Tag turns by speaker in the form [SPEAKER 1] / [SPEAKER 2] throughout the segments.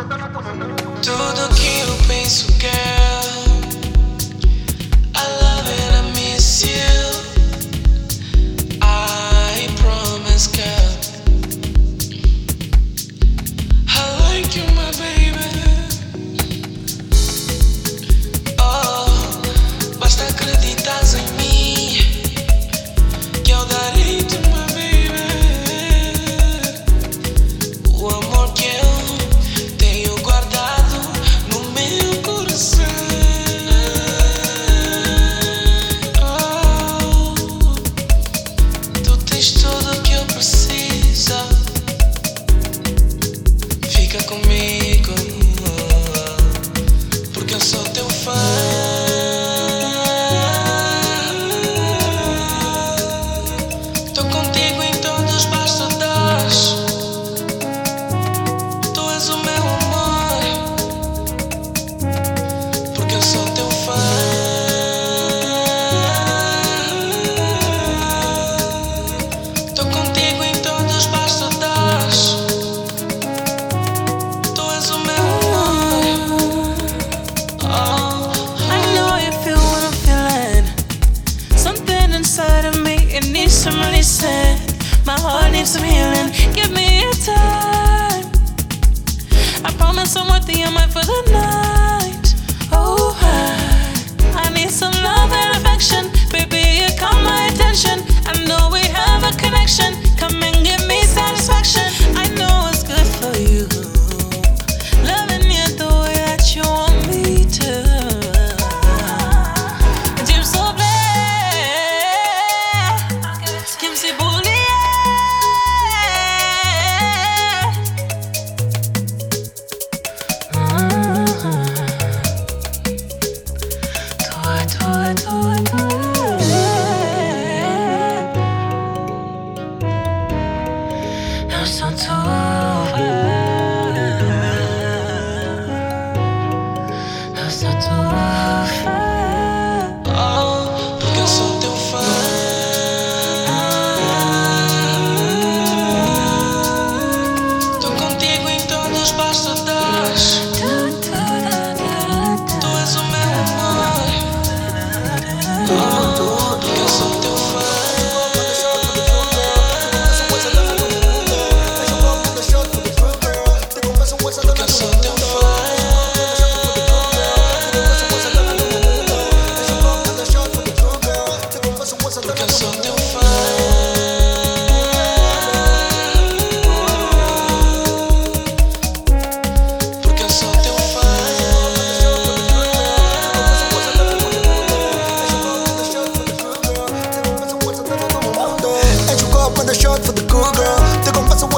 [SPEAKER 1] Essa dana do mundo.
[SPEAKER 2] Tudo que eu penso, girl. Tu Eu sou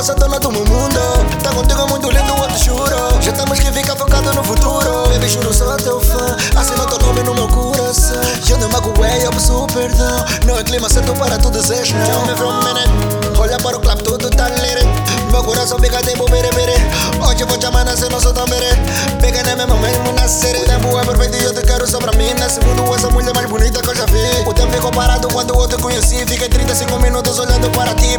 [SPEAKER 1] Dona do meu mundo. Tá contigo é muito lindo, eu te juro. Já temos que ficar focado no futuro. Baby, juro, sou teu fã. Assina teu nome no meu coração. Eu não magoei, eu peço perdão. Não é clima certo para tu não. Tell me from a minute. Olha para o club, tudo tá lyric. Meu coração fica tempo, bere, bere. Hoje vou te amar, nascer, não sou tão bere. Pega na mesma mesmo na série. O tempo é perfeito e eu te quero só pra mim. Nesse mundo, essa mulher mais bonita que eu já vi. O tempo ficou parado quando eu te conheci. Fiquei 35 minutos olhando para ti,